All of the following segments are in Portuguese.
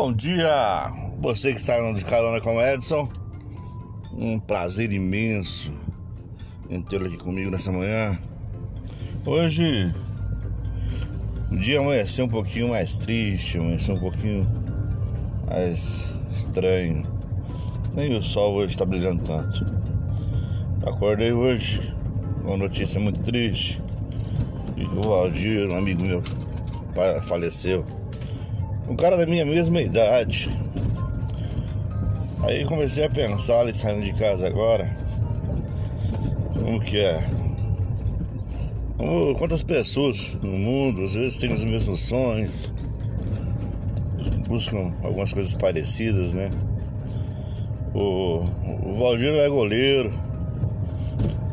Bom dia, você que está de carona com o Edson. Um prazer imenso em tê-lo aqui comigo nessa manhã. Hoje o dia amanheceu um pouquinho mais triste, amanheceu um pouquinho mais estranho. Nem o sol hoje está brilhando tanto. Acordei hoje com uma notícia muito triste. O Valdir, um amigo meu, faleceu. Um cara da minha mesma idade. Aí comecei a pensar ali saindo de casa agora. Como que é? Como, quantas pessoas no mundo às vezes têm os mesmos sonhos, buscam algumas coisas parecidas, né? O, o Valdir é goleiro,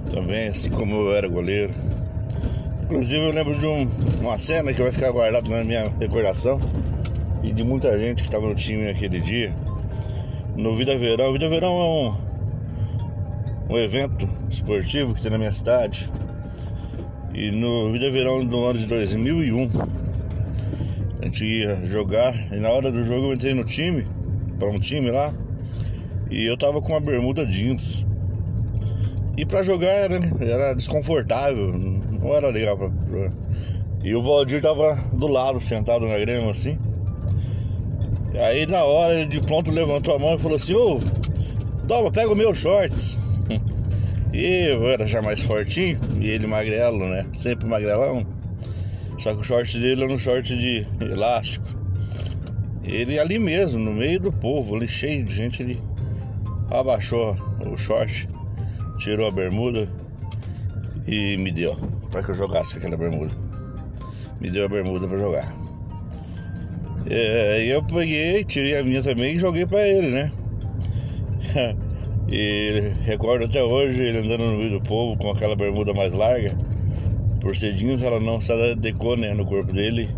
também, assim como eu era goleiro. Inclusive eu lembro de um, uma cena que vai ficar guardada na minha recordação de muita gente que estava no time naquele dia. No Vida Verão. Vida Verão é um, um evento esportivo que tem na minha cidade. E no Vida Verão do ano de 2001, a gente ia jogar. E na hora do jogo eu entrei no time, para um time lá. E eu tava com uma bermuda jeans. E para jogar era, era desconfortável, não era legal pra, pra... E o Valdir tava do lado, sentado na grama assim. Aí na hora ele de pronto levantou a mão e falou assim, ô, toma, pega o meu shorts. E eu era já mais fortinho, e ele magrelo, né? Sempre magrelão. Só que o short dele era um short de elástico. Ele ali mesmo, no meio do povo, ali cheio de gente, ele abaixou o short, tirou a bermuda e me deu para que eu jogasse aquela bermuda. Me deu a bermuda para jogar. É, eu peguei, tirei a minha também e joguei pra ele, né? e recordo até hoje ele andando no meio do povo com aquela bermuda mais larga. Por jeans, ela não se adequou né, no corpo dele.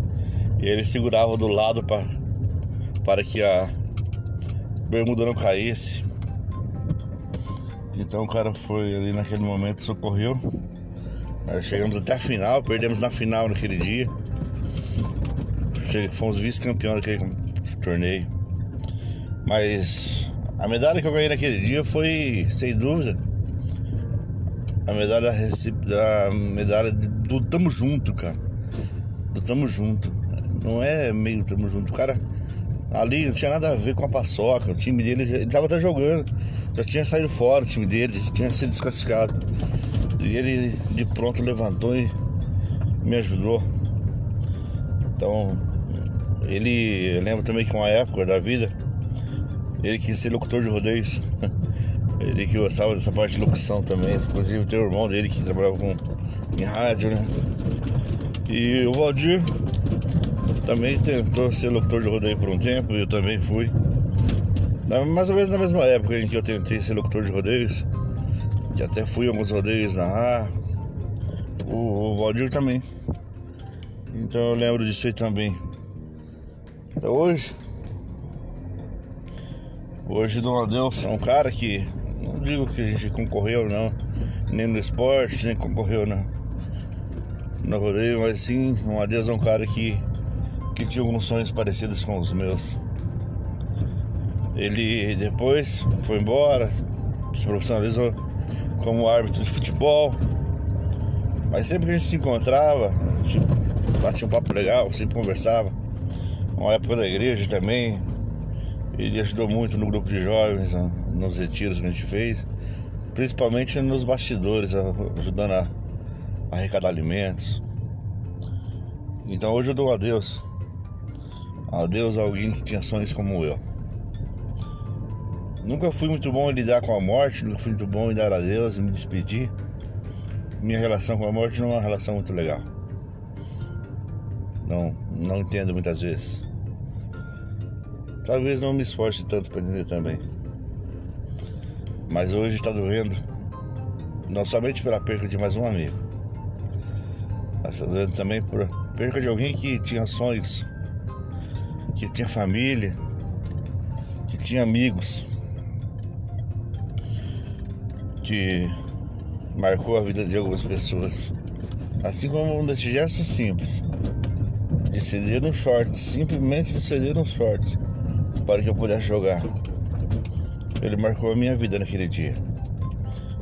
E ele segurava do lado pra, para que a bermuda não caísse. Então o cara foi ali naquele momento, socorreu. Nós chegamos até a final, perdemos na final naquele dia fomos vice-campeão daquele torneio. Mas a medalha que eu ganhei naquele dia foi, sem dúvida, a medalha da medalha do Tamo Junto, cara. Do Tamo Junto. Não é meio Tamo Junto. O cara ali não tinha nada a ver com a paçoca. O time dele, ele tava até jogando. Já tinha saído fora o time dele, tinha sido desclassificado. E ele de pronto levantou e me ajudou. Então, ele, eu lembro também que uma época da vida, ele quis ser locutor de rodeios. ele que gostava dessa parte de locução também. Inclusive tem o irmão dele que trabalhava com, em rádio, né? E o Valdir também tentou ser locutor de rodeio por um tempo, eu também fui. Mais ou menos na mesma época em que eu tentei ser locutor de rodeios, que até fui alguns rodeios narrar. O, o Valdir também. Então eu lembro disso aí também. Então hoje, hoje Dom Adeus é um cara que, não digo que a gente concorreu não, nem no esporte, nem concorreu na, no rodeio, mas sim, um Adeus é um cara que, que tinha alguns sonhos parecidos com os meus. Ele depois foi embora, se profissionalizou como árbitro de futebol. Mas sempre que a gente se encontrava, a gente batia um papo legal, sempre conversava uma época da igreja também. Ele ajudou muito no grupo de jovens, nos retiros que a gente fez, principalmente nos bastidores, ajudando a arrecadar alimentos. Então hoje eu dou a Deus, a alguém que tinha sonhos como eu. Nunca fui muito bom em lidar com a morte, nunca fui muito bom em dar a Deus e me despedir. Minha relação com a morte não é uma relação muito legal. Não, não entendo muitas vezes. Talvez não me esforce tanto para entender também. Mas hoje está doendo. Não somente pela perda de mais um amigo. Mas está doendo também por perda de alguém que tinha sonhos, que tinha família, que tinha amigos, que marcou a vida de algumas pessoas. Assim como um desses gestos simples, de ceder um short, simplesmente de ceder um short para que eu pudesse jogar. Ele marcou a minha vida naquele dia.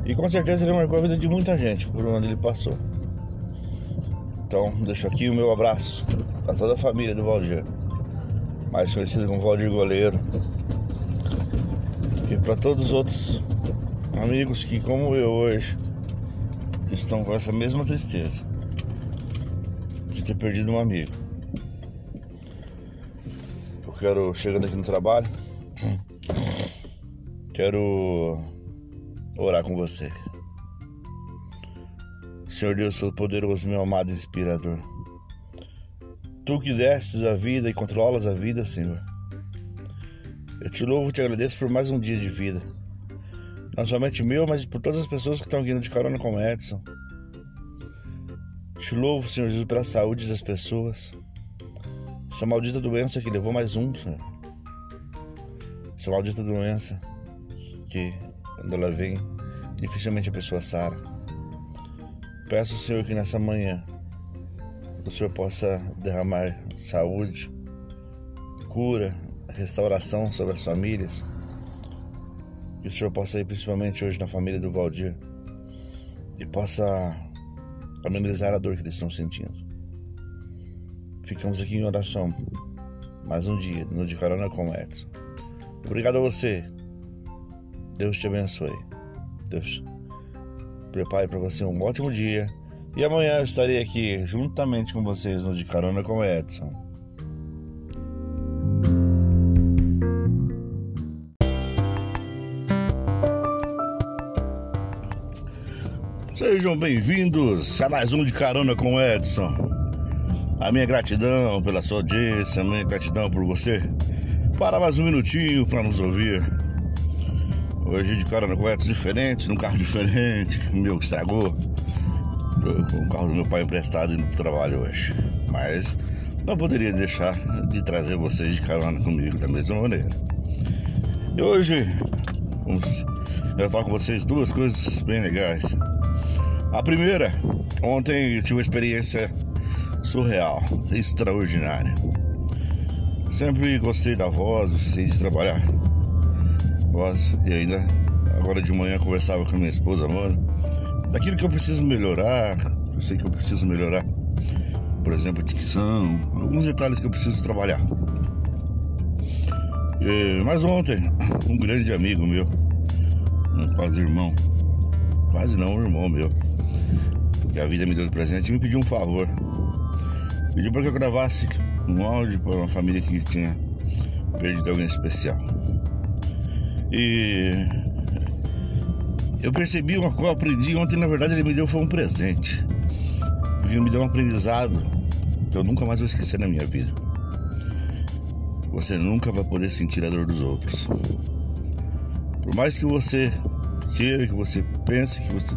E com certeza ele marcou a vida de muita gente por onde ele passou. Então, deixo aqui o meu abraço a toda a família do Valdir, mais conhecido como Valdir Goleiro, e para todos os outros amigos que, como eu hoje, estão com essa mesma tristeza de ter perdido um amigo. Quero, chegando aqui no trabalho, quero orar com você. Senhor Deus Todo-Poderoso, meu amado inspirador. Tu que destes a vida e controlas a vida, Senhor. Eu te louvo e te agradeço por mais um dia de vida. Não somente meu, mas por todas as pessoas que estão vindo de carona com o Edson. Te louvo, Senhor Jesus, pela saúde das pessoas. Essa maldita doença que levou mais um, Senhor. Essa maldita doença que, quando ela vem, dificilmente a pessoa sara. Peço, Senhor, que nessa manhã o Senhor possa derramar saúde, cura, restauração sobre as famílias. Que o Senhor possa ir principalmente hoje na família do Valdir e possa amenizar a dor que eles estão sentindo. Ficamos aqui em oração. Mais um dia, no de carona com Edson. Obrigado a você. Deus te abençoe. Deus prepare para você um ótimo dia. E amanhã eu estarei aqui juntamente com vocês no de carona com Edson. Sejam bem-vindos a mais um de Carona com Edson. A minha gratidão pela sua audiência, a minha gratidão por você. Para mais um minutinho para nos ouvir. Hoje de Carona com o Edson diferente, num carro diferente, meu estragou. Com o carro do meu pai emprestado indo pro trabalho hoje. Mas não poderia deixar de trazer vocês de carona comigo da mesma maneira. E hoje vamos, eu vou falar com vocês duas coisas bem legais. A primeira, ontem eu tive uma experiência surreal, extraordinária. Sempre gostei da voz, gostei de trabalhar voz e ainda agora de manhã conversava com minha esposa, mano, daquilo que eu preciso melhorar, eu sei que eu preciso melhorar, por exemplo, dicção, alguns detalhes que eu preciso trabalhar. E, mas ontem, um grande amigo meu, um quase irmão, quase não, um irmão meu, que a vida me deu de presente, me pediu um favor. Pediu para que eu gravasse um áudio para uma família que tinha perdido alguém especial. E eu percebi uma coisa, aprendi ontem, na verdade ele me deu foi um presente. Porque ele me deu um aprendizado que eu nunca mais vou esquecer na minha vida. Você nunca vai poder sentir a dor dos outros. Por mais que você queira, que você pense, que você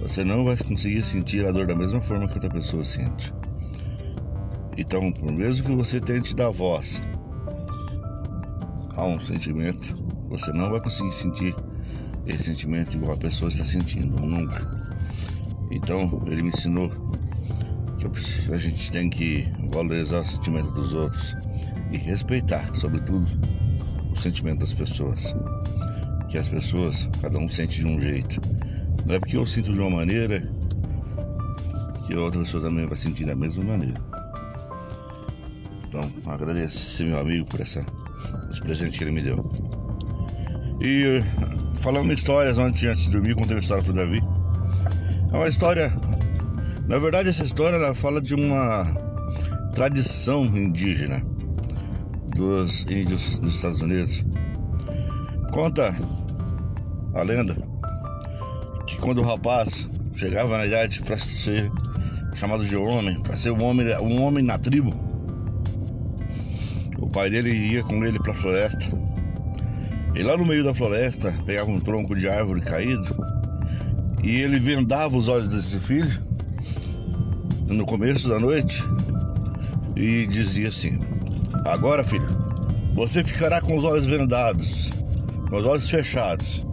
você não vai conseguir sentir a dor da mesma forma que outra pessoa sente. Então, por mesmo que você tente dar voz a um sentimento, você não vai conseguir sentir esse sentimento igual a pessoa está sentindo, nunca. Então, ele me ensinou que a gente tem que valorizar o sentimento dos outros e respeitar, sobretudo, o sentimento das pessoas. Que as pessoas, cada um sente de um jeito. Não é porque eu sinto de uma maneira que a outra pessoa também vai sentir da mesma maneira. Então, agradeço meu amigo por essa, esse presente que ele me deu. E falando histórias ontem antes de dormir, contei uma história pro Davi. É uma história. Na verdade, essa história ela fala de uma tradição indígena dos índios dos Estados Unidos. Conta a lenda que quando o rapaz chegava na idade para ser chamado de homem, para ser um homem, um homem na tribo, o pai dele ia com ele para a floresta. E lá no meio da floresta pegava um tronco de árvore caído e ele vendava os olhos desse filho no começo da noite e dizia assim: Agora, filho, você ficará com os olhos vendados, com os olhos fechados,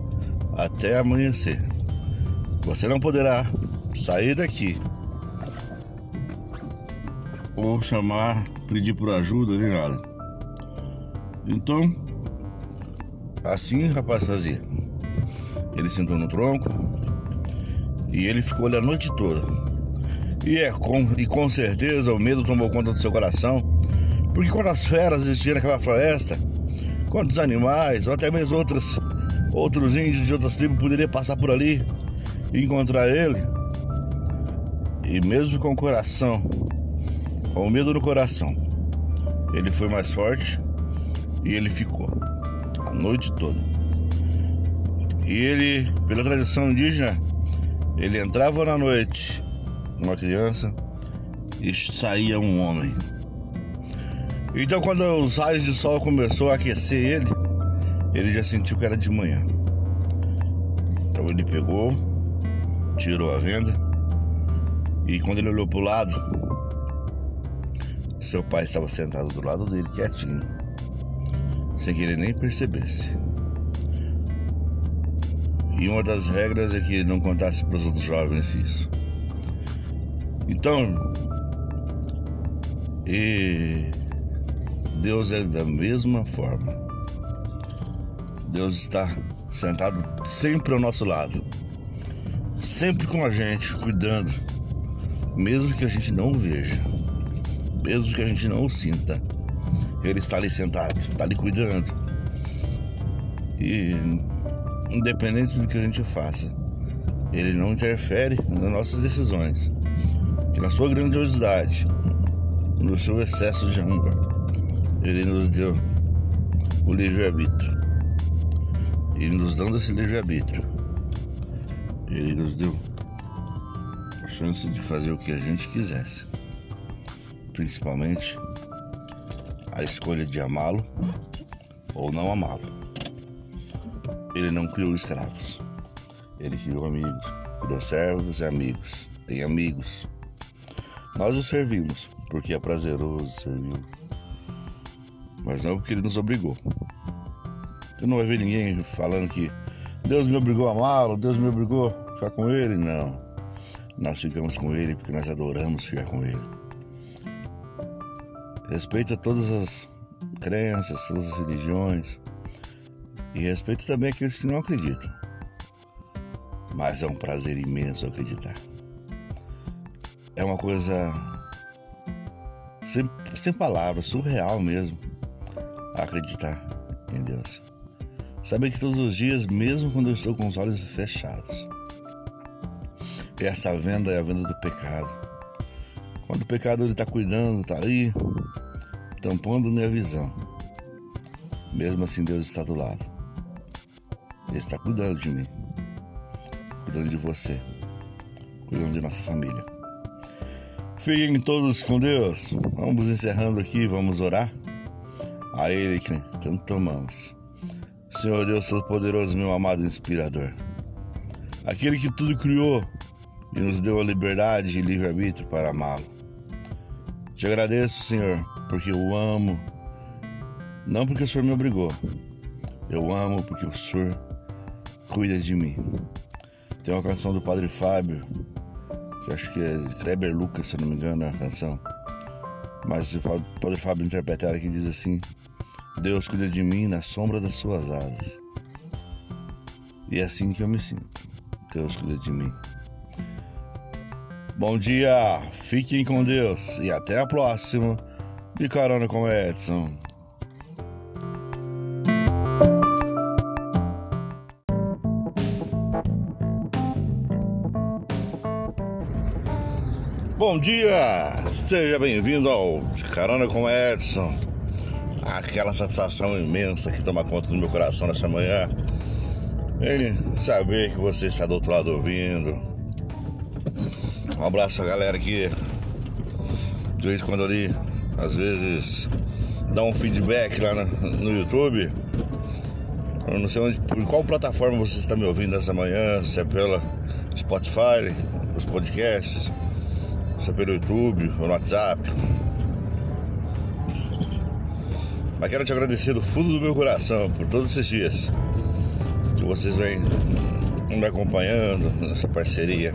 até amanhecer. Você não poderá sair daqui ou chamar, pedir por ajuda nem nada. Então, assim o rapaz fazia. Ele sentou no tronco e ele ficou ali a noite toda. E, é, com, e com certeza o medo tomou conta do seu coração, porque quando as feras existiam naquela floresta, quantos animais, ou até mesmo outros, outros índios de outras tribos poderiam passar por ali e encontrar ele, e mesmo com o coração, com o medo no coração, ele foi mais forte e ele ficou a noite toda. E ele, pela tradição indígena, ele entrava na noite, uma criança, e saía um homem. Então quando os raios de sol começou a aquecer ele, ele já sentiu que era de manhã. Então ele pegou, tirou a venda e quando ele olhou para o lado, seu pai estava sentado do lado dele, quietinho, sem que ele nem percebesse. E uma das regras é que ele não contasse para os outros jovens isso. Então, e Deus é da mesma forma. Deus está sentado sempre ao nosso lado, sempre com a gente, cuidando, mesmo que a gente não veja, mesmo que a gente não sinta. Ele está ali sentado, está ali cuidando. E independente do que a gente faça. Ele não interfere nas nossas decisões. Que na sua grandiosidade, no seu excesso de amor, ele nos deu o livre-arbítrio. E nos dando esse livre-arbítrio, ele nos deu a chance de fazer o que a gente quisesse. Principalmente a escolha de amá-lo ou não amá-lo. Ele não criou escravos. Ele criou amigos. Criou servos e amigos. Tem amigos. Nós o servimos porque é prazeroso servir. Mas não porque ele nos obrigou. Você não vai ver ninguém falando que Deus me obrigou a amá-lo, Deus me obrigou a ficar com ele. Não. Nós ficamos com ele porque nós adoramos ficar com ele. Respeita todas as crenças, todas as religiões. E respeito também aqueles que não acreditam. Mas é um prazer imenso acreditar. É uma coisa sem, sem palavras, surreal mesmo acreditar em Deus. Saber que todos os dias, mesmo quando eu estou com os olhos fechados, essa venda é a venda do pecado. Quando o pecado está cuidando, está ali, tampando minha visão. Mesmo assim, Deus está do lado. Ele está cuidando de mim, cuidando de você, cuidando de nossa família. Fiquem todos com Deus. Vamos encerrando aqui, vamos orar. A Ele que tanto amamos. Senhor Deus Todo-Poderoso, meu amado inspirador. Aquele que tudo criou e nos deu a liberdade e livre-arbítrio para amá-lo. Te agradeço, Senhor, porque eu amo, não porque o Senhor me obrigou. Eu amo porque o Senhor cuida de mim. Tem uma canção do Padre Fábio, que acho que é Kleber Lucas, se não me engano, é a canção. Mas o Padre Fábio interpretar aqui diz assim: Deus cuida de mim na sombra das suas asas. E é assim que eu me sinto. Deus cuida de mim. Bom dia, fiquem com Deus e até a próxima. De carona com Edson. Bom dia, seja bem-vindo ao De Carona com Edson. Aquela satisfação imensa que toma conta do meu coração nessa manhã em saber que você está do outro lado ouvindo. Um abraço a galera que de vez em quando ali, às vezes, dá um feedback lá no, YouTube. Eu não sei onde, por qual plataforma você está me ouvindo nessa manhã, se é pela Spotify, os podcasts seja é pelo YouTube ou no WhatsApp. Mas quero te agradecer do fundo do meu coração por todos esses dias que vocês vêm me acompanhando nessa parceria.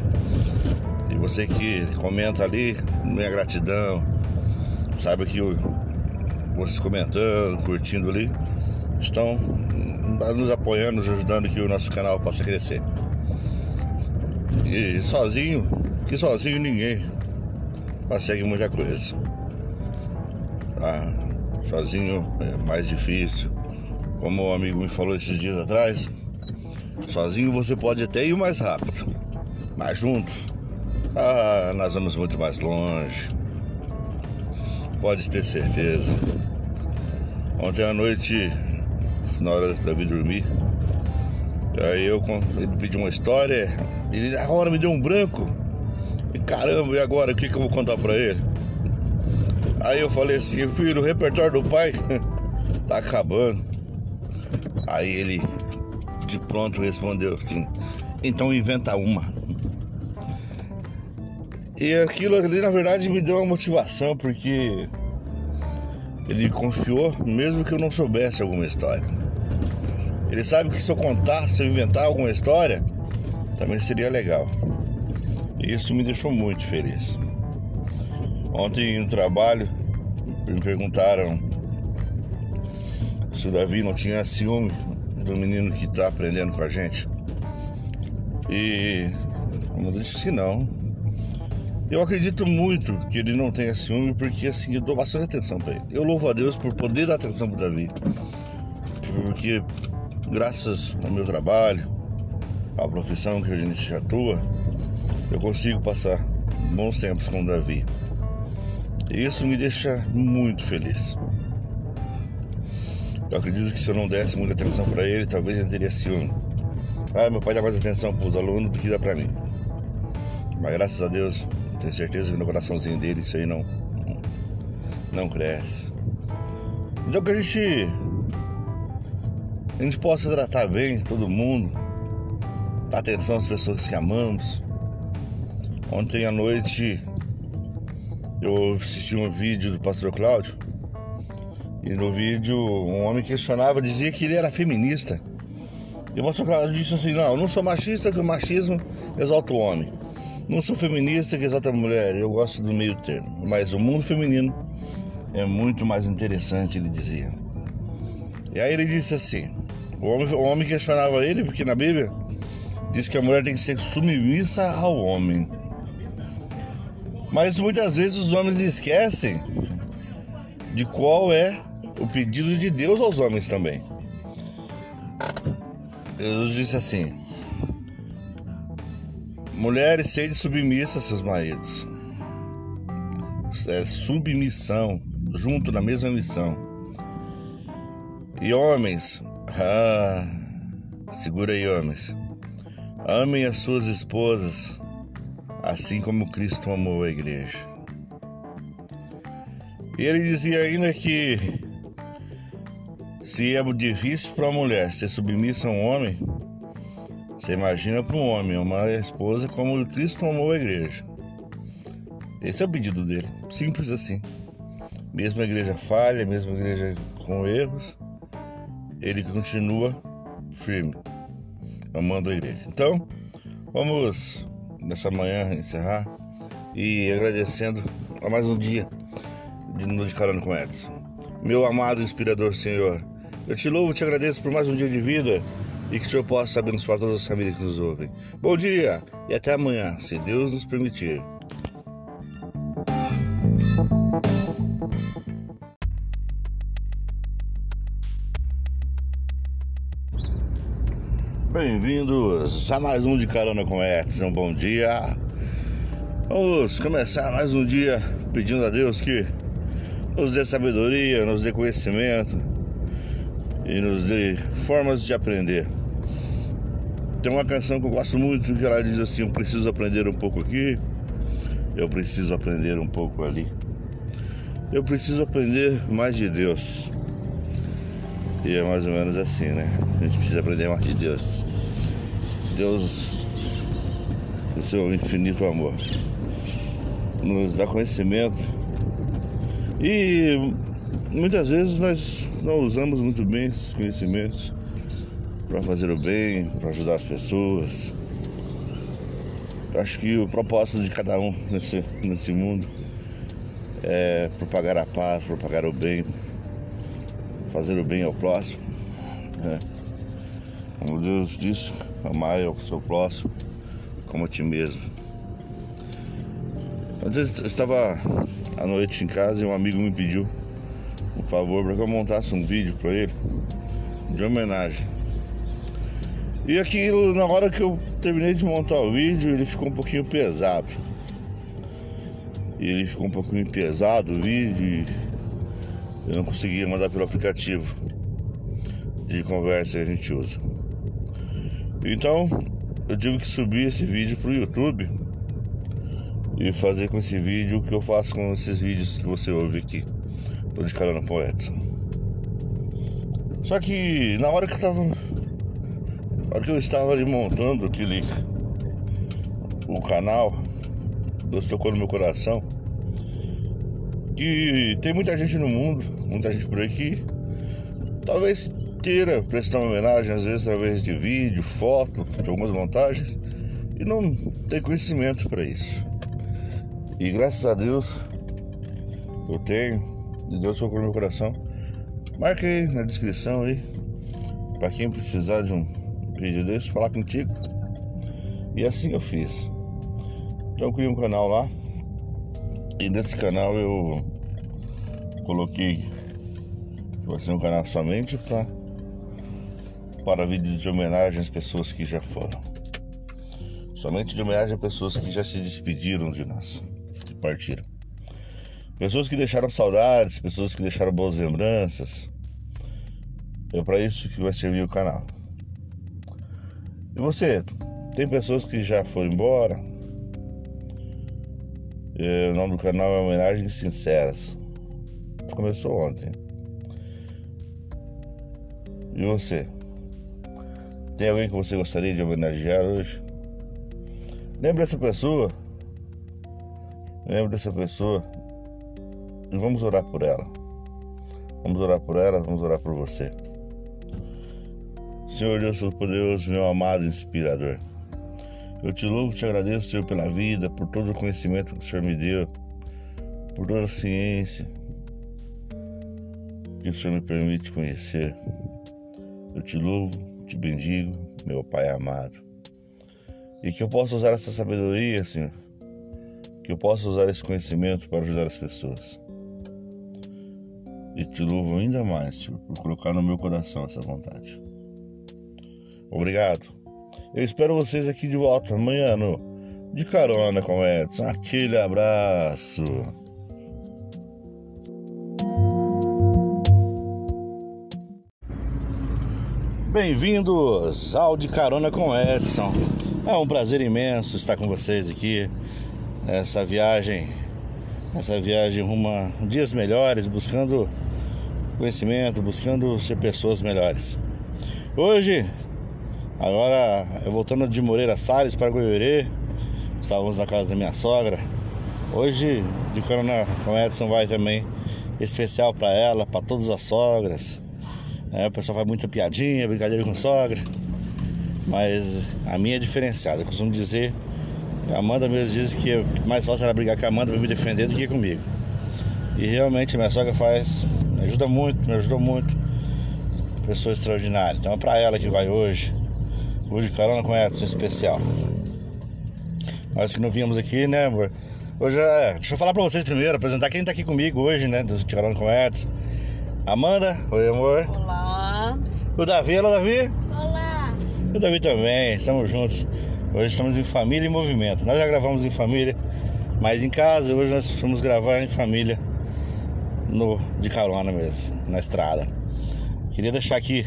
E você que comenta ali, minha gratidão. Saiba que vocês comentando, curtindo ali, estão nos apoiando, nos ajudando que o nosso canal possa crescer. E sozinho, que sozinho ninguém consegue muita coisa. Ah, sozinho é mais difícil. Como um amigo me falou esses dias atrás, sozinho você pode até ir mais rápido, mas juntos, ah, nós vamos muito mais longe. Pode ter certeza. Ontem à noite, na hora da vir dormir, aí eu ele pediu uma história, ele agora me deu um branco. E caramba, e agora o que, que eu vou contar pra ele? Aí eu falei assim, filho, o repertório do pai tá acabando. Aí ele de pronto respondeu assim, então inventa uma. E aquilo ali na verdade me deu uma motivação, porque ele confiou mesmo que eu não soubesse alguma história. Ele sabe que se eu contar, se eu inventar alguma história, também seria legal. E isso me deixou muito feliz. Ontem no trabalho me perguntaram se o Davi não tinha ciúme do menino que está aprendendo com a gente. E eu disse que não. Eu acredito muito que ele não tenha ciúme, porque assim, eu dou bastante atenção para ele. Eu louvo a Deus por poder dar atenção para Davi. Porque graças ao meu trabalho, à profissão que a gente atua, eu consigo passar bons tempos com Davi. E isso me deixa muito feliz. Eu acredito que se eu não desse muita atenção para ele, talvez ele teria ciúme. Ah, meu pai dá mais atenção para os alunos do que dá para mim. Mas graças a Deus, tenho certeza que no coraçãozinho dele isso aí não, não cresce. Então que a gente, a gente possa tratar bem todo mundo, dar atenção às pessoas que amamos. Ontem à noite eu assisti um vídeo do pastor Cláudio e no vídeo um homem questionava, dizia que ele era feminista. E o pastor Cláudio disse assim, não, eu não sou machista, que o machismo exalta o homem. Não sou feminista que exalta a mulher, eu gosto do meio termo. Mas o mundo feminino é muito mais interessante, ele dizia. E aí ele disse assim: o homem, o homem questionava ele, porque na Bíblia diz que a mulher tem que ser submissa ao homem. Mas muitas vezes os homens esquecem de qual é o pedido de Deus aos homens também. Deus disse assim: Mulheres, sede submissas a seus maridos. É submissão, junto na mesma missão. E homens, ah, segura aí, homens. Amem as suas esposas, assim como Cristo amou a igreja. E ele dizia ainda que se é difícil para a mulher ser submissa a um homem, você imagina para um homem, uma esposa, como Cristo amou a igreja. Esse é o pedido dele, simples assim. Mesmo a igreja falha, mesmo a igreja com erros, ele continua firme, amando a igreja. Então, vamos nessa manhã encerrar e agradecendo a mais um dia de Noite Carona com Edson. Meu amado inspirador Senhor, eu te louvo e te agradeço por mais um dia de vida e que o Senhor possa abençoar todas as famílias que nos ouvem. Bom dia e até amanhã, se Deus nos permitir. Bem-vindos a mais um de Carona com Edson. Bom dia. Vamos começar mais um dia pedindo a Deus que nos dê sabedoria, nos dê conhecimento e nos dê formas de aprender. Tem uma canção que eu gosto muito que ela diz assim: Eu preciso aprender um pouco aqui, eu preciso aprender um pouco ali. Eu preciso aprender mais de Deus. E é mais ou menos assim, né? A gente precisa aprender mais de Deus. Deus, o seu infinito amor, nos dá conhecimento. E muitas vezes nós não usamos muito bem esses conhecimentos para fazer o bem, para ajudar as pessoas. Eu acho que o propósito de cada um nesse, nesse mundo é propagar a paz, propagar o bem, fazer o bem ao próximo. Né? Como Deus disse, amar o seu próximo como a ti mesmo. Eu estava à noite em casa e um amigo me pediu um favor para que eu montasse um vídeo para ele de homenagem. E aquilo, na hora que eu terminei de montar o vídeo, ele ficou um pouquinho pesado. Ele ficou um pouquinho pesado o vídeo eu não conseguia mandar pelo aplicativo de conversa que a gente usa. Então, eu tive que subir esse vídeo pro YouTube e fazer com esse vídeo o que eu faço com esses vídeos que você ouve aqui. Tô de carona Edson. Só que na hora que eu tava. Hora que eu estava ali montando aquele. O canal, Deus tocou no meu coração. Que tem muita gente no mundo, muita gente por aqui. Talvez queira prestar uma homenagem, às vezes através de vídeo, foto, de algumas montagens, e não tem conhecimento para isso. E graças a Deus eu tenho, e Deus tocou no meu coração. Marca aí na descrição aí, para quem precisar de um vídeo desse, falar contigo. E assim eu fiz. Então eu criei um canal lá. E nesse canal eu coloquei que vai ser um canal somente para para vídeos de homenagem às pessoas que já foram. Somente de homenagem a pessoas que já se despediram de nós, que partiram. Pessoas que deixaram saudades, pessoas que deixaram boas lembranças. É para isso que vai servir o canal. E você? Tem pessoas que já foram embora? É, o nome do canal é Homenagens Sinceras. Começou ontem. E você? Tem alguém que você gostaria de homenagear hoje? Lembre dessa pessoa. Lembre dessa pessoa e vamos orar por ela. Vamos orar por ela, vamos orar por você. Senhor Deus Todo-Poderoso, meu amado inspirador. Eu te louvo, te agradeço, Senhor, pela vida, por todo o conhecimento que o Senhor me deu, por toda a ciência que o Senhor me permite conhecer. Eu te louvo, te bendigo, meu Pai amado. E que eu possa usar essa sabedoria, Senhor. Que eu possa usar esse conhecimento para ajudar as pessoas. E te louvo ainda mais, Senhor, por colocar no meu coração essa vontade. Obrigado. Eu espero vocês aqui de volta amanhã no De Carona com Edson. Aquele abraço. Bem-vindos ao De Carona com Edson. É um prazer imenso estar com vocês aqui. Essa viagem, essa viagem rumo a dias melhores, buscando conhecimento, buscando ser pessoas melhores. Hoje, agora voltando de Moreira Salles para Goiorê, estávamos na casa da minha sogra. Hoje, de Corona com Edson vai também especial para ela, para todas as sogras. É, o pessoal faz muita piadinha, brincadeira com sogra, mas a minha é diferenciada. Eu costumo dizer, a Amanda mesmo diz que mais fácil ela brigar com a Amanda para me defender do que comigo. E realmente minha sogra faz, me ajuda muito, me ajudou muito. Pessoa extraordinária. Então é pra ela que vai hoje. Hoje carona com Edson especial. Nós que não vínhamos aqui, né, amor? Hoje é. Deixa eu falar pra vocês primeiro, apresentar quem tá aqui comigo hoje, né? Do Carona com Edson. Amanda, oi amor. Olá. O Davi, olá Davi. Olá. O Davi também, estamos juntos. Hoje estamos em família e movimento. Nós já gravamos em família, mas em casa hoje nós vamos gravar em família no, de carona mesmo, na estrada. Queria deixar aqui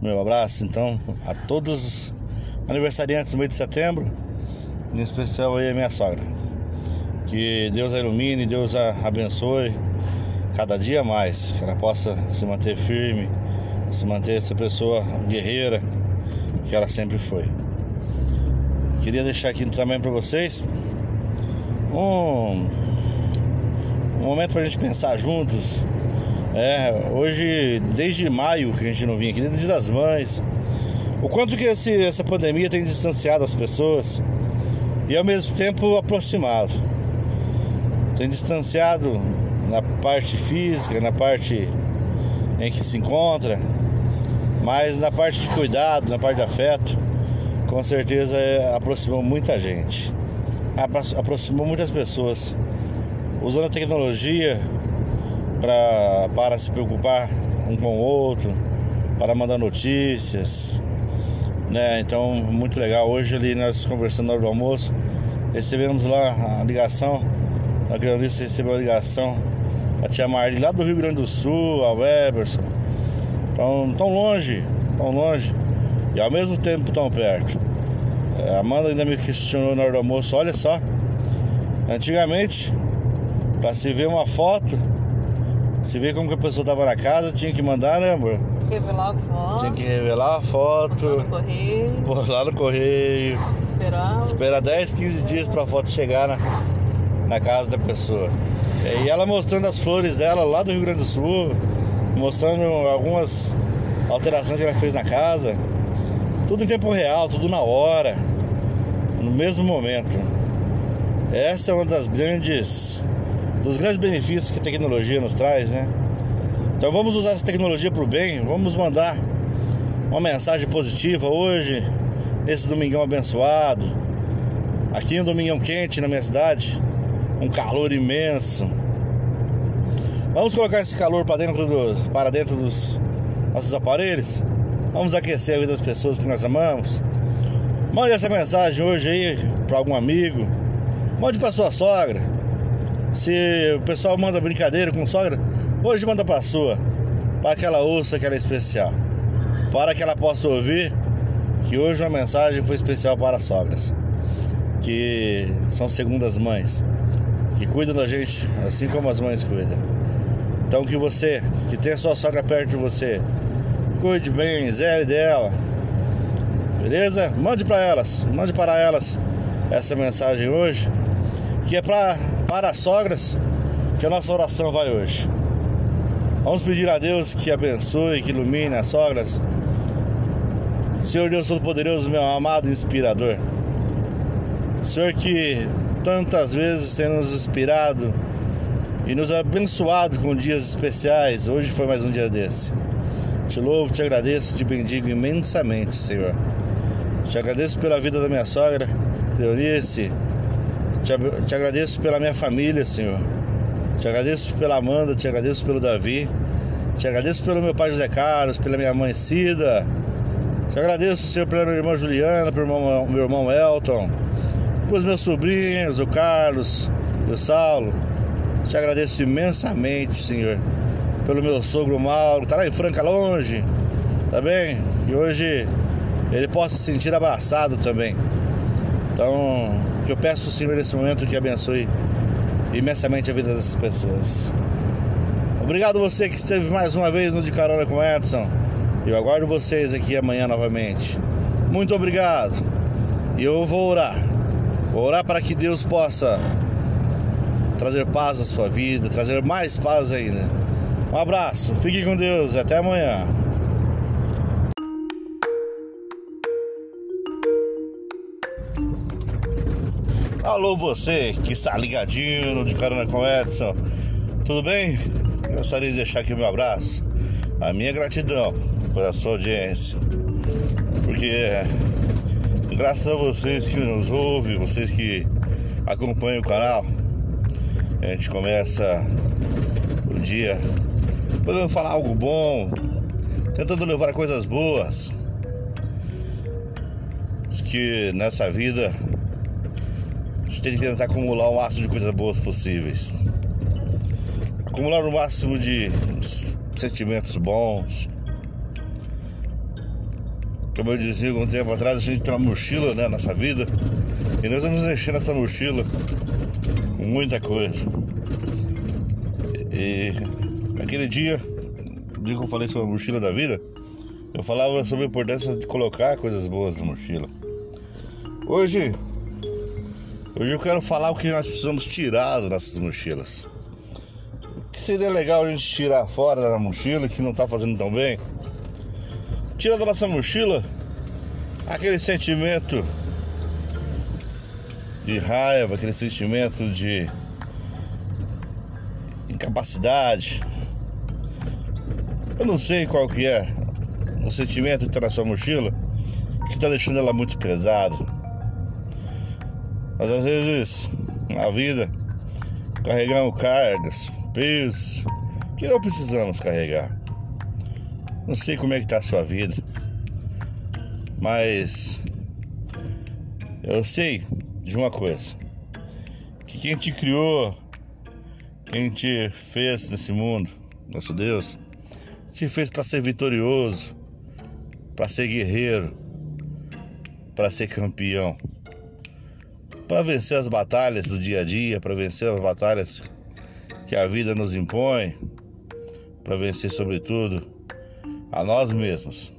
meu abraço então a todos os aniversariantes do mês de setembro, em especial aí a minha sogra. Que Deus a ilumine, Deus a abençoe cada dia mais, que ela possa se manter firme, se manter essa pessoa guerreira que ela sempre foi. Queria deixar aqui também para vocês um um momento para a gente pensar juntos. É, hoje, desde maio que a gente não vinha aqui, desde das mães, o quanto que esse, essa pandemia tem distanciado as pessoas e ao mesmo tempo aproximado. Tem distanciado na parte física, na parte em que se encontra, mas na parte de cuidado, na parte de afeto, com certeza é, aproximou muita gente, aproximou muitas pessoas, usando a tecnologia pra, para se preocupar um com o outro, para mandar notícias, né? Então, muito legal. Hoje ali nós conversando na hora do almoço, recebemos lá a ligação, a Granice recebeu a ligação, a tia Marli lá do Rio Grande do Sul, a Weberson. Então, tão longe, tão longe e ao mesmo tempo tão perto. É, a Amanda ainda me questionou na hora do almoço, olha só. Antigamente, para se ver uma foto, se ver como que a pessoa estava na casa, tinha que mandar, né, amor? Revelar a foto. Tinha que revelar a foto. Lá no correio. Pôr lá no correio. Esperar. Esperar 10, 15 dias pra foto chegar na, na casa da pessoa. E ela mostrando as flores dela lá do Rio Grande do Sul, mostrando algumas alterações que ela fez na casa. Tudo em tempo real, tudo na hora, no mesmo momento. Essa é uma das grandes dos grandes benefícios que a tecnologia nos traz, né? Então vamos usar essa tecnologia para o bem, vamos mandar uma mensagem positiva hoje, nesse domingão abençoado. Aqui um domingão quente na minha cidade, um calor imenso. Vamos colocar esse calor para dentro, do, para dentro dos nossos aparelhos. Vamos aquecer a vida das pessoas que nós amamos. Mande essa mensagem hoje aí para algum amigo. Mande para sua sogra. Se o pessoal manda brincadeira com sogra, Hoje manda para sua, para que ela ouça que ela é especial, para que ela possa ouvir que hoje uma mensagem foi especial para as sogras, que são segundas mães, que cuidam da gente assim como as mães cuidam. Então que você, que tem a sua sogra perto de você, cuide bem, zere dela, beleza? Mande para elas, mande para elas essa mensagem hoje, que é pra, para as sogras que a nossa oração vai hoje. Vamos pedir a Deus que abençoe, que ilumine as sogras. Senhor Deus Todo-Poderoso, meu amado inspirador. Senhor que tantas vezes tem nos inspirado e nos abençoado com dias especiais. Hoje foi mais um dia desse. Te louvo, te agradeço, te bendigo imensamente, Senhor. Te agradeço pela vida da minha sogra, Leonice. Te, te agradeço pela minha família, Senhor. Te agradeço pela Amanda, te agradeço pelo Davi, te agradeço pelo meu pai José Carlos, pela minha mãe Cida. Te agradeço, Senhor, pela minha irmã Juliana, pelo meu irmão, Elton, pelos meus sobrinhos, o Carlos e o Saulo. Te agradeço imensamente, Senhor, pelo meu sogro Mauro, que tá lá em Franca longe, tá bem? E hoje ele possa se sentir abraçado também. Então, que eu peço, Senhor, nesse momento que abençoe imensamente a vida dessas pessoas. Obrigado você que esteve mais uma vez no De Carona com Edson. Eu aguardo vocês aqui amanhã novamente. Muito obrigado. E eu vou orar. Vou orar para que Deus possa trazer paz à sua vida, trazer mais paz ainda. Um abraço, fique com Deus até amanhã. Alô, você que está ligadinho De Carona com Edson, tudo bem? Gostaria de deixar aqui o meu abraço, a minha gratidão pela sua audiência, porque graças a vocês que nos ouvem, vocês que acompanham o canal, a gente começa o dia podendo falar algo bom, tentando levar coisas boas. Que nessa vida gente tem que tentar acumular o máximo de coisas boas possíveis. Acumular o máximo de sentimentos bons. Como eu dizia algum tempo atrás, a gente tem uma mochila né, nessa vida. E nós vamos encher nessa mochila com muita coisa. E, aquele dia, o dia que eu falei sobre a mochila da vida, eu falava sobre a importância de colocar coisas boas na mochila. Hoje Hoje eu quero falar o que nós precisamos tirar das nossas mochilas. O que seria legal a gente tirar fora da mochila que não está fazendo tão bem? Tira da nossa mochila aquele sentimento de raiva, aquele sentimento de incapacidade, Eu não sei qual que é o sentimento que está na sua mochila que está deixando ela muito pesada. Mas às vezes na vida carregamos cargas, pesos que não precisamos carregar. Não sei como é que tá a sua vida, mas eu sei de uma coisa, que quem te criou, quem te fez nesse mundo, nosso Deus, te fez para ser vitorioso, para ser guerreiro, para ser campeão, para vencer as batalhas do dia a dia, para vencer as batalhas que a vida nos impõe, para vencer, sobretudo, a nós mesmos.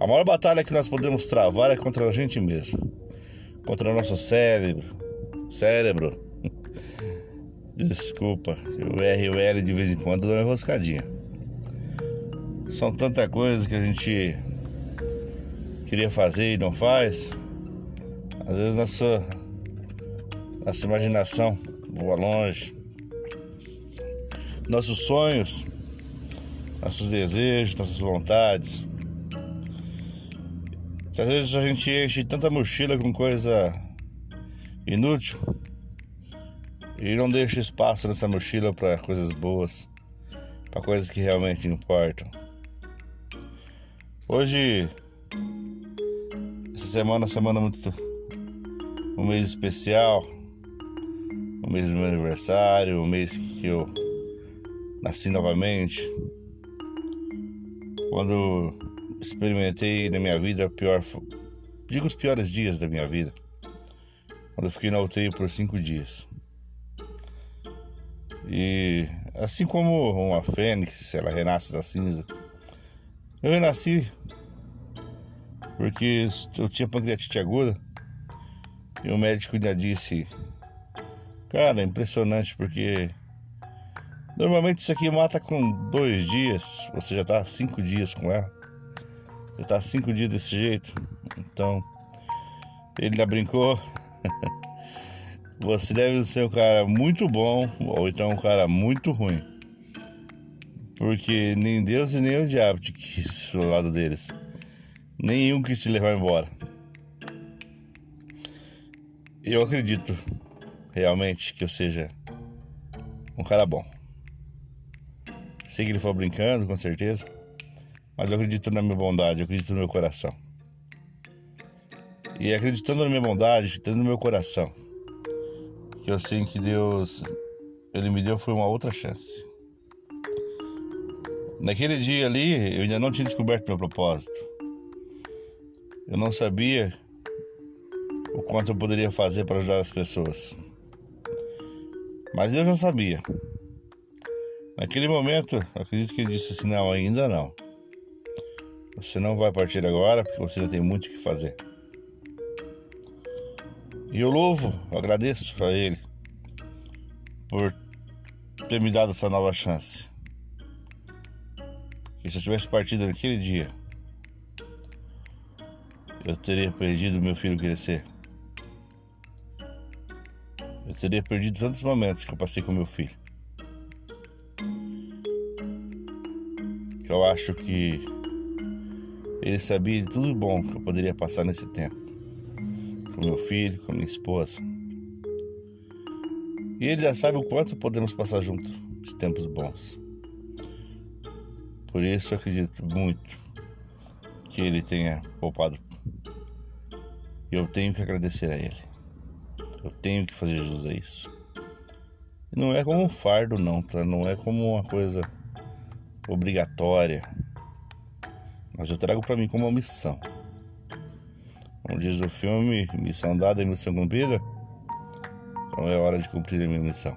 A maior batalha que nós podemos travar é contra a gente mesmo, contra o nosso cérebro. Cérebro. Desculpa, o R e o L de vez em quando dão uma enroscadinha. São tanta coisa que a gente queria fazer e não faz. Às vezes nossa, nossa imaginação voa longe. Nossos sonhos, nossos desejos, nossas vontades. Que às vezes a gente enche tanta mochila com coisa inútil e não deixa espaço nessa mochila para coisas boas, para coisas que realmente importam. Hoje, essa semana, semana muito. Um mês especial, um mês do meu aniversário, um mês que eu nasci novamente. Quando experimentei na minha vida pior. digo os piores dias da minha vida. Quando eu fiquei na UTI por cinco dias. E assim como uma fênix, ela renasce da cinza eu renasci porque eu tinha pancreatite aguda e o médico ainda disse: Cara, é impressionante porque normalmente isso aqui mata com dois dias, você já tá cinco dias com ela, já tá cinco dias desse jeito. Então ele ainda brincou. você deve ser um cara muito bom ou então um cara muito ruim. Porque nem Deus e nem o diabo te quis do lado deles. Nenhum quis te levar embora. Eu acredito realmente que eu seja um cara bom. Sei que ele foi brincando, com certeza. Mas eu acredito na minha bondade, eu acredito no meu coração. E acreditando na minha bondade, acreditando no meu coração, que eu sei que Deus, Ele me deu foi uma outra chance. Naquele dia ali, eu ainda não tinha descoberto meu propósito. Eu não sabia o quanto eu poderia fazer para ajudar as pessoas. Mas eu já sabia. Naquele momento, acredito que ele disse assim: Não, ainda não. Você não vai partir agora porque você ainda tem muito o que fazer. E eu louvo, agradeço a ele por ter me dado essa nova chance. E se eu tivesse partido naquele dia, eu teria perdido meu filho crescer. Eu teria perdido tantos momentos que eu passei com meu filho. Eu acho que ele sabia de tudo bom que eu poderia passar nesse tempo. Com meu filho, com minha esposa. E ele já sabe o quanto podemos passar juntos de tempos bons. Por isso eu acredito muito que ele tenha poupado. E eu tenho que agradecer a ele. Eu tenho que fazer jus a isso. Não é como um fardo não, tá? Não é como uma coisa obrigatória. Mas eu trago para mim como uma missão. Como diz o filme, missão dada e missão cumprida. Então é hora de cumprir a minha missão.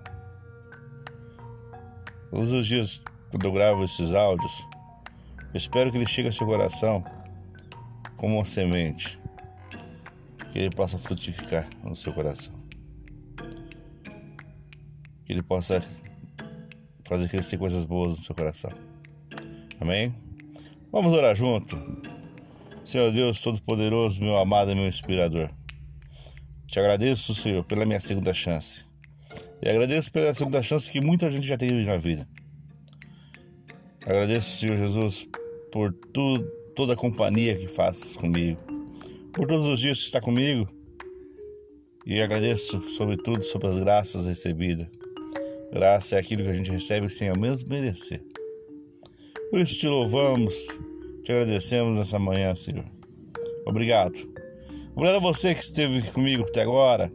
Todos os dias quando eu gravo esses áudios, eu espero que ele chegue ao seu coração como uma semente, que ele possa frutificar no seu coração, que ele possa fazer crescer coisas boas no seu coração. Amém? Vamos orar junto. Senhor Deus Todo-Poderoso, meu amado e meu inspirador. Te agradeço, Senhor, pela minha segunda chance. E agradeço pela segunda chance que muita gente já teve na vida. Agradeço, Senhor Jesus, por tu, toda a companhia que fazes comigo, por todos os dias que está comigo. E agradeço, sobretudo, sobre as graças recebidas. Graça é aquilo que a gente recebe sem ao menos merecer. Por isso te louvamos, te agradecemos nessa manhã, Senhor. Obrigado. Obrigado a você que esteve comigo até agora.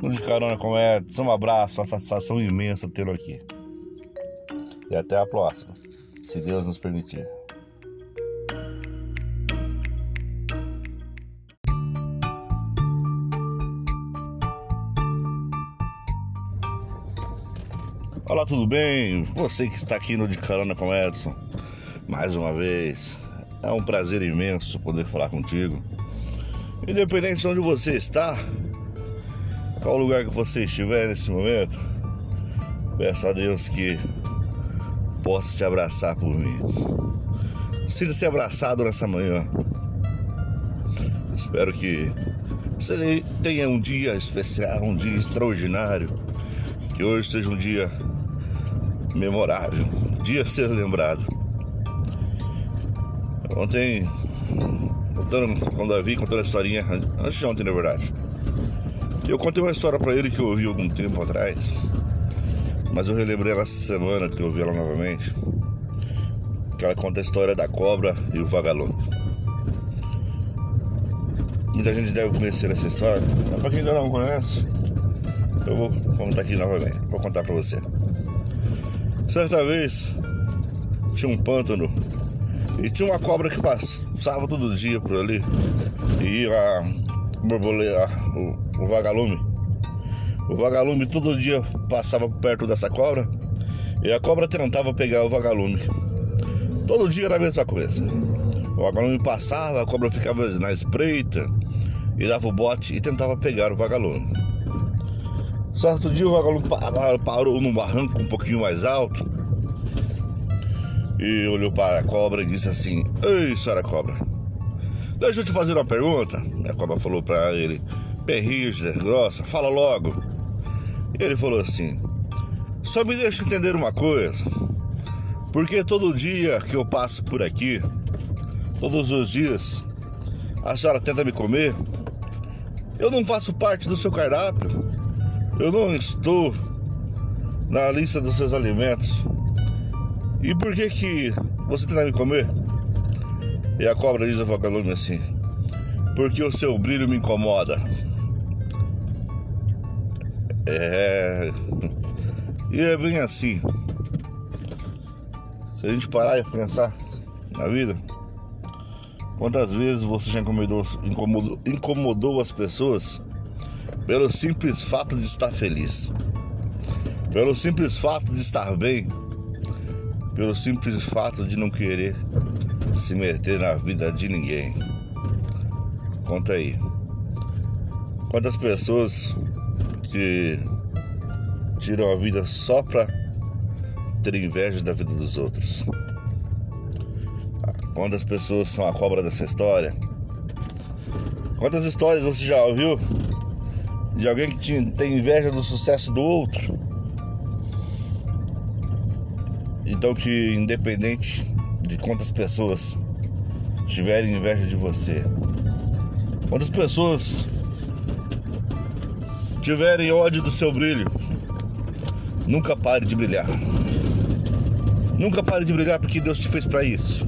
No de carona com Edson. Um abraço, uma satisfação imensa tê-lo aqui. E até a próxima, se Deus nos permitir. Olá, tudo bem? Você que está aqui no De Carona com Edson, mais uma vez, é um prazer imenso poder falar contigo. Independente de onde você está, qual lugar que você estiver nesse momento, peço a Deus que possa te abraçar por mim. Sinta-se abraçado nessa manhã. Espero que você tenha um dia especial, um dia extraordinário. Que hoje seja um dia memorável, dia a ser lembrado. Ontem, contando com o Davi, contando a historinha, antes de ontem, na verdade. Eu contei uma história para ele que eu ouvi algum tempo atrás, mas eu relembrei ela essa semana que eu ouvi ela novamente. Que ela conta a história da cobra e o vagalume. Muita gente deve conhecer essa história, mas para quem ainda não conhece, eu vou contar aqui novamente. Vou contar para você. Certa vez tinha um pântano e tinha uma cobra que passava todo dia por ali e ia borbolear o, o vagalume. O vagalume todo dia passava perto dessa cobra e a cobra tentava pegar o vagalume. Todo dia era a mesma coisa. O vagalume passava, a cobra ficava na espreita e dava o bote e tentava pegar o vagalume. Certo dia o vagalume parou num barranco um pouquinho mais alto e olhou para a cobra e disse assim: Ei, senhora cobra, deixa eu te fazer uma pergunta. A cobra falou para ele, rígida, grossa, fala logo. E ele falou assim: Só me deixa entender uma coisa, porque todo dia que eu passo por aqui, todos os dias, a senhora tenta me comer, eu não faço parte do seu cardápio. Eu não estou na lista dos seus alimentos. E por que que você tenta me comer? E a cobra diz ao vagalume assim: Porque o seu brilho me incomoda. É. E é bem assim. Se a gente parar e pensar na vida, quantas vezes você já incomodou, incomodou, incomodou as pessoas pelo simples fato de estar feliz, pelo simples fato de estar bem, pelo simples fato de não querer se meter na vida de ninguém. Conta aí. Quantas pessoas que tiram a vida só pra ter inveja da vida dos outros? Quantas pessoas são a cobra dessa história? Quantas histórias você já ouviu de alguém que tem inveja do sucesso do outro. Então que independente de quantas pessoas tiverem inveja de você, quantas pessoas tiverem ódio do seu brilho, nunca pare de brilhar. Nunca pare de brilhar porque Deus te fez para isso.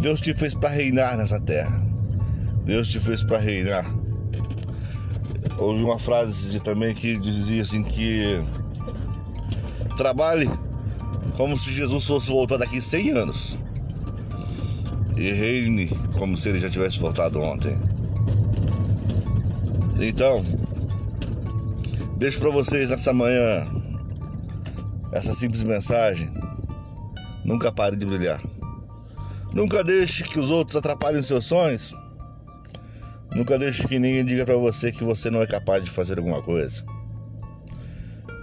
Deus te fez para reinar nessa terra. Deus te fez para reinar ouvi uma frase também que dizia assim que trabalhe como se Jesus fosse voltar daqui 100 anos e reine como se ele já tivesse voltado ontem. Então, deixo para vocês nessa manhã essa simples mensagem. Nunca pare de brilhar. Nunca deixe que os outros atrapalhem seus sonhos. Nunca deixe que ninguém diga para você que você não é capaz de fazer alguma coisa.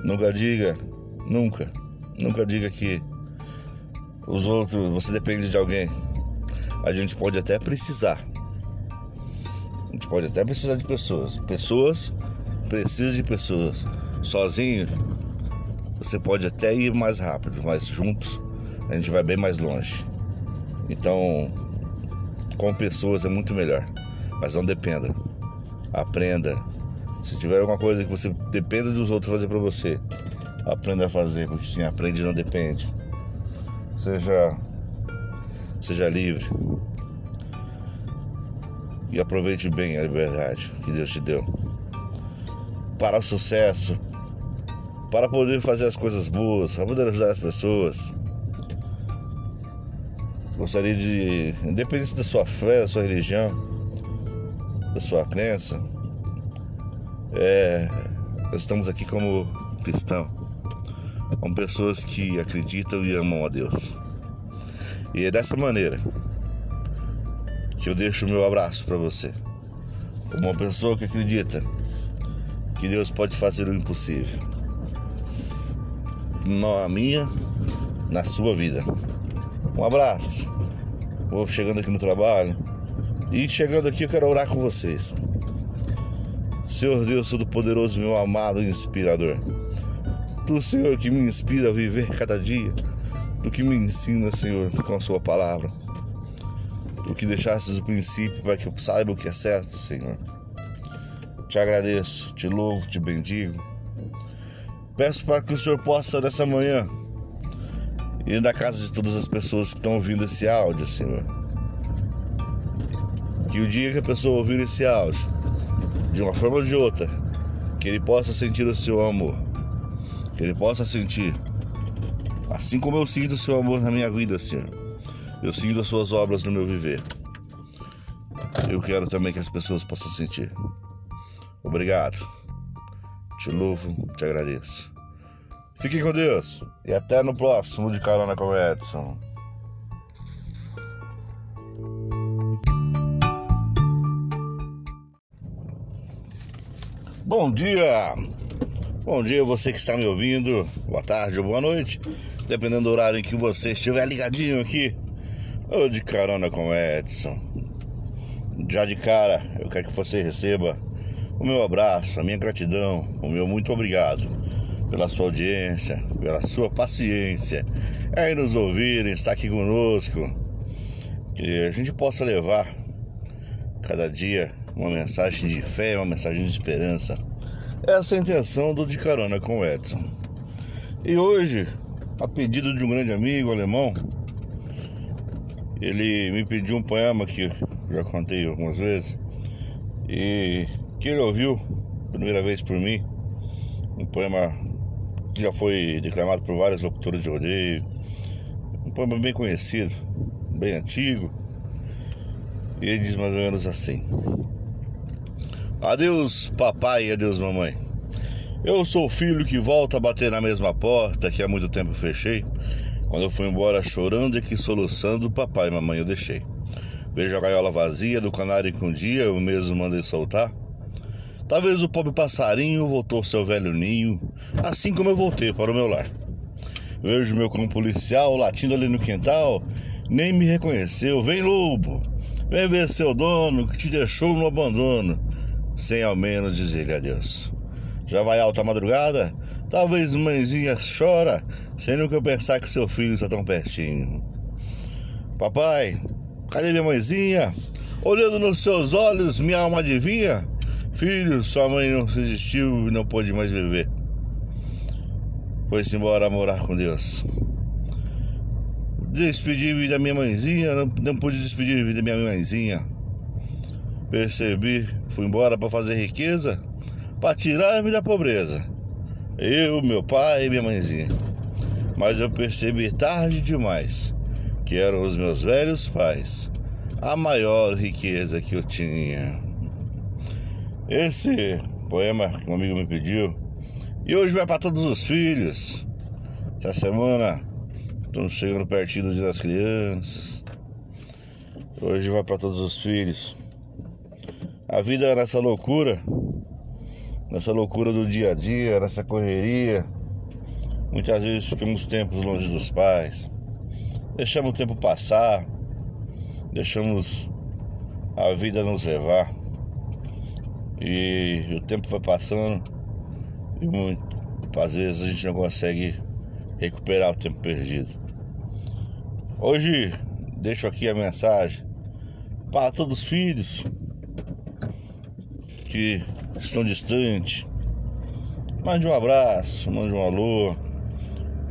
Nunca diga, nunca, nunca diga que os outros, você depende de alguém. A gente pode até precisar. A gente pode até precisar de pessoas. Pessoas precisam de pessoas. Sozinho, você pode até ir mais rápido, mas juntos a gente vai bem mais longe. Então, com pessoas é muito melhor. Mas não dependa. Aprenda. Se tiver alguma coisa que você dependa dos outros fazer para você, aprenda a fazer, porque quem aprende não depende. Seja seja livre. E aproveite bem a liberdade que Deus te deu. Para o sucesso, para poder fazer as coisas boas, para poder ajudar as pessoas. Gostaria de, independente da sua fé, da sua religião, da sua crença, é, nós estamos aqui como cristãos, como pessoas que acreditam e amam a Deus. E é dessa maneira que eu deixo o meu abraço para você, como uma pessoa que acredita que Deus pode fazer o impossível, na minha, na sua vida. Um abraço. Vou chegando aqui no trabalho. E chegando aqui eu quero orar com vocês. Senhor Deus Todo-Poderoso, meu amado inspirador. Tu, Senhor, que me inspira a viver cada dia. Tu que me ensina, Senhor, com a sua palavra. Tu que deixastes o princípio para que eu saiba o que é certo, Senhor. Te agradeço, te louvo, te bendigo. Peço para que o Senhor possa, nessa manhã, ir na casa de todas as pessoas que estão ouvindo esse áudio, Senhor. Que o dia que a pessoa ouvir esse áudio, de uma forma ou de outra, que ele possa sentir o seu amor. Que ele possa sentir, assim como eu sinto o seu amor na minha vida, Senhor. Eu sinto as suas obras no meu viver. Eu quero também que as pessoas possam sentir. Obrigado. Te louvo, te agradeço. Fiquem com Deus e até no próximo de Carona com Edson. Bom dia! Bom dia você que está me ouvindo, boa tarde ou boa noite, dependendo do horário em que você estiver ligadinho aqui, ou de carona com o Edson. Já de cara, eu quero que você receba o meu abraço, a minha gratidão, o meu muito obrigado pela sua audiência, pela sua paciência em nos ouvirem, estar aqui conosco, que a gente possa levar cada dia uma mensagem de fé, uma mensagem de esperança. Essa é a intenção do De Carona com o Edson. E hoje, a pedido de um grande amigo alemão, ele me pediu um poema que já contei algumas vezes e que ele ouviu primeira vez por mim, um poema que já foi declamado por vários locutores de rodeio, um poema bem conhecido, bem antigo. E ele diz mais ou menos assim: Adeus, papai, adeus, mamãe. Eu sou o filho que volta a bater na mesma porta que há muito tempo fechei. Quando eu fui embora chorando e que soluçando, papai e mamãe eu deixei. Vejo a gaiola vazia do canário que um dia eu mesmo mandei soltar. Talvez o pobre passarinho voltou ao seu velho ninho, assim como eu voltei para o meu lar. Vejo meu cão policial latindo ali no quintal, nem me reconheceu. Vem, lobo, vem ver seu dono que te deixou no abandono, sem ao menos dizer-lhe adeus. Já vai alta madrugada? Talvez mãezinha chora, sem nunca pensar que seu filho está tão pertinho. Papai, cadê minha mãezinha? Olhando nos seus olhos, minha alma adivinha? Filho, sua mãe não resistiu e não pôde mais viver. Foi-se embora morar com Deus. Despedi-me da minha mãezinha, não, não pude despedir-me da minha mãezinha. Percebi, fui embora para fazer riqueza, para tirar-me da pobreza. Eu, meu pai e minha mãezinha. Mas eu percebi tarde demais que eram os meus velhos pais a maior riqueza que eu tinha. Esse poema que um amigo me pediu. E hoje vai para todos os filhos. Essa semana estamos chegando pertinho do dia das crianças. Hoje vai para todos os filhos. A vida é nessa loucura, nessa loucura do dia a dia, nessa correria. Muitas vezes ficamos tempos longe dos pais. Deixamos o tempo passar. Deixamos a vida nos levar. E o tempo vai passando e muito, às vezes a gente não consegue recuperar o tempo perdido. Hoje deixo aqui a mensagem para todos os filhos que estão distantes. Mande um abraço, mande um alô.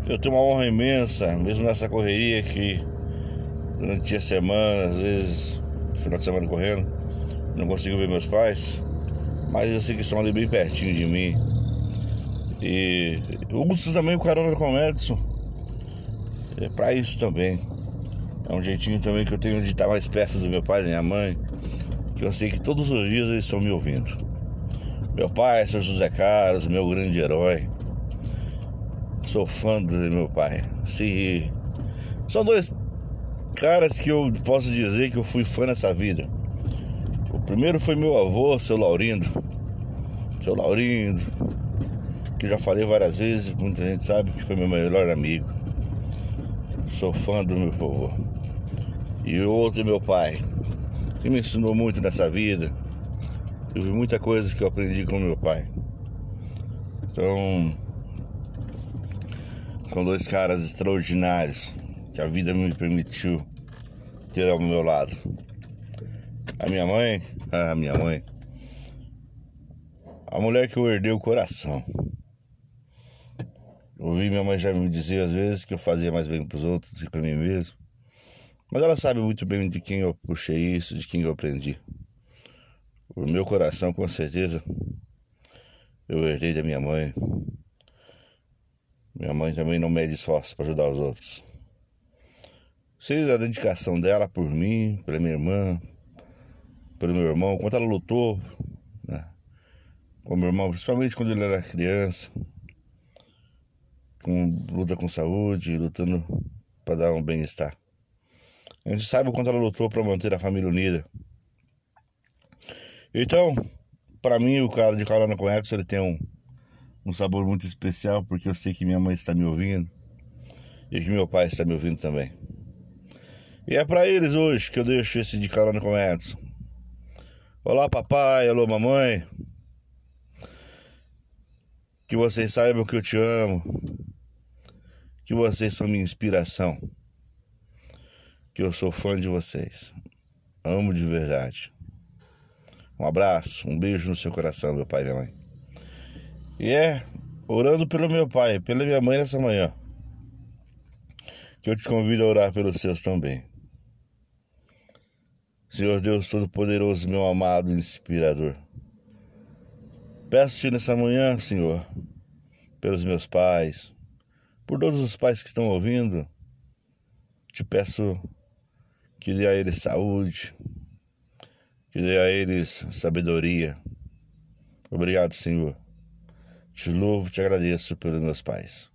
Eu tenho uma honra imensa, mesmo nessa correria que durante a semana, às vezes, final de semana correndo, não consigo ver meus pais, mas eu sei que estão ali bem pertinho de mim. E eu uso também o carona com o Edson. É para isso também. É um jeitinho também que eu tenho de estar mais perto do meu pai da minha mãe. Que eu sei que todos os dias eles estão me ouvindo. Meu pai, seu José Carlos, meu grande herói. Sou fã do meu pai. Se... São dois caras que eu posso dizer que eu fui fã nessa vida. O primeiro foi meu avô, seu Laurindo. Seu Laurindo, que já falei várias vezes, muita gente sabe que foi meu melhor amigo. Sou fã do meu avô. E outro é meu pai, que me ensinou muito nessa vida. Eu vi muita coisa que eu aprendi com meu pai. Então, com dois caras extraordinários que a vida me permitiu ter ao meu lado. A minha mãe, a minha mãe, a mulher que eu herdei o coração. Ouvi minha mãe já me dizer às vezes que eu fazia mais bem para os outros do que para mim mesmo. Mas ela sabe muito bem de quem eu puxei isso, de quem eu aprendi. O meu coração, com certeza, eu herdei da minha mãe. Minha mãe também não mede esforço para ajudar os outros. Sei a dedicação dela por mim, pela minha irmã, pelo meu irmão, quanto ela lutou né, com meu irmão, principalmente quando ele era criança, com luta com saúde, lutando para dar um bem-estar. A gente sabe o quanto ela lutou para manter a família unida. Então, para mim, o cara de carona com Edson, ele tem um, um sabor muito especial, porque eu sei que minha mãe está me ouvindo e que meu pai está me ouvindo também. E é para eles hoje que eu deixo esse de carona com Edson. Olá, papai, alô, mamãe. Que vocês saibam que eu te amo. Que vocês são minha inspiração que eu sou fã de vocês. Amo de verdade. Um abraço, um beijo no seu coração, meu pai e minha mãe. E é orando pelo meu pai, pela minha mãe nessa manhã, que eu te convido a orar pelos seus também. Senhor Deus Todo-Poderoso, meu amado inspirador. Peço-te nessa manhã, Senhor, pelos meus pais, por todos os pais que estão ouvindo, te peço que dê a eles saúde, que dê a eles sabedoria. Obrigado, Senhor. Te louvo, te agradeço pelos meus pais.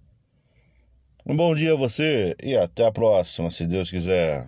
Um bom dia a você e até a próxima, se Deus quiser.